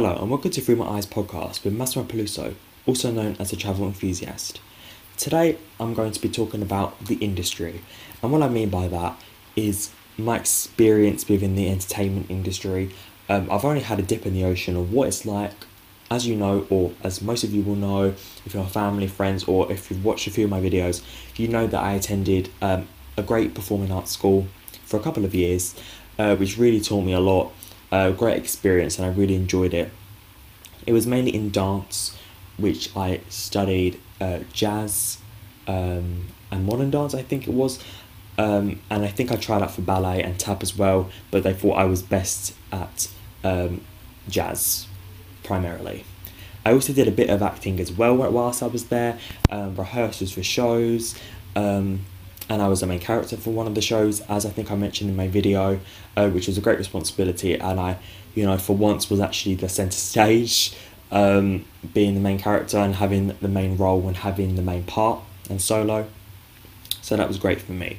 Hello, and welcome to Through My Eyes podcast with Massimo Peluso, also known as a travel enthusiast. Today, I'm going to be talking about the industry, and what I mean by that is my experience within the entertainment industry. Um, I've only had a dip in the ocean of what it's like, as you know, or as most of you will know, if you're family, friends, or if you've watched a few of my videos, you know that I attended um, a great performing arts school for a couple of years, uh, which really taught me a lot a great experience and I really enjoyed it. It was mainly in dance, which I studied uh, jazz um, and modern dance, I think it was. Um, and I think I tried out for ballet and tap as well, but they thought I was best at um, jazz primarily. I also did a bit of acting as well whilst I was there, um, rehearsals for shows, um, and I was the main character for one of the shows, as I think I mentioned in my video, uh, which was a great responsibility. And I, you know, for once was actually the center stage, um, being the main character and having the main role and having the main part and solo. So that was great for me.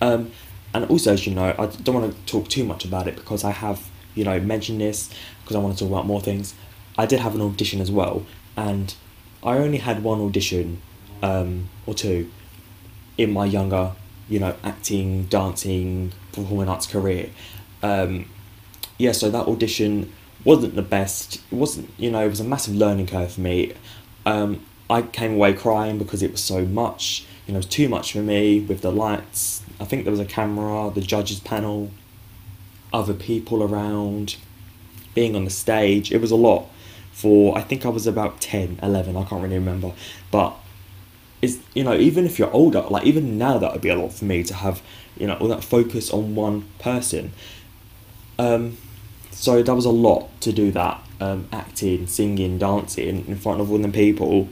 Um, and also, as you know, I don't want to talk too much about it because I have, you know, mentioned this because I want to talk about more things. I did have an audition as well, and I only had one audition um, or two in my younger, you know, acting, dancing, performing arts career. Um, yeah, so that audition wasn't the best. It wasn't, you know, it was a massive learning curve for me. Um, I came away crying because it was so much, you know, it was too much for me with the lights. I think there was a camera, the judges panel, other people around, being on the stage. It was a lot for, I think I was about 10, 11, I can't really remember. But is you know even if you're older like even now that would be a lot for me to have you know all that focus on one person. Um, so that was a lot to do that um, acting singing dancing in front of all them people.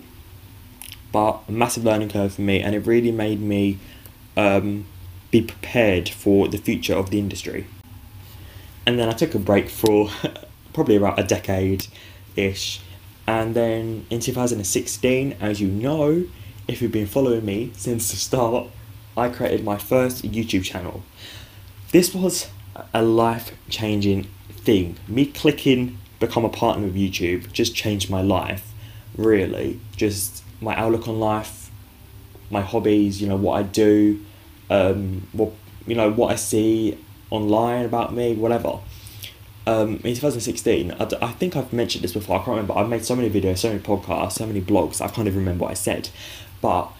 But a massive learning curve for me and it really made me um, be prepared for the future of the industry. And then i took a break for probably about a decade ish and then in 2016 as you know if you've been following me since the start, I created my first YouTube channel. This was a life changing thing. Me clicking become a partner of YouTube just changed my life, really. Just my outlook on life, my hobbies, you know, what I do, um, what, you know, what I see online about me, whatever. Um, in 2016, I, think I've mentioned this before, I can't remember. I've made so many videos, so many podcasts, so many blogs, I can't even remember what I said. But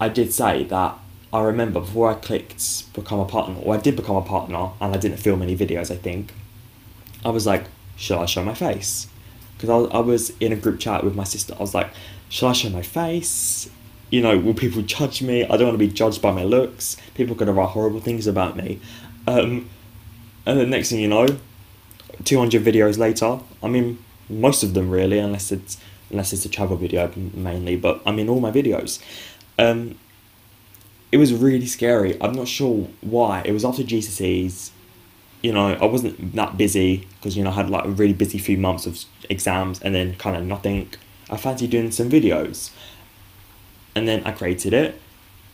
I did say that I remember before I clicked become a partner, or I did become a partner, and I didn't film any videos, I think, I was like, should I show my face? Because I, I was in a group chat with my sister. I was like, should I show my face? You know, will people judge me? I don't want to be judged by my looks. People are going to write horrible things about me. Um, and the next thing you know, 200 videos later, I mean, most of them really, unless it's unless it's a travel video mainly, but I'm in all my videos. Um, it was really scary. I'm not sure why. It was after GCSEs. You know, I wasn't that busy because you know I had like a really busy few months of exams and then kind of nothing. I fancied doing some videos, and then I created it.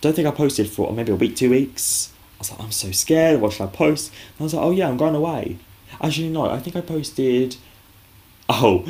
Don't think I posted for maybe a week, two weeks. I was like, I'm so scared. What should I post? And I was like, oh yeah, I'm going away. Actually, no. I think I posted Oh,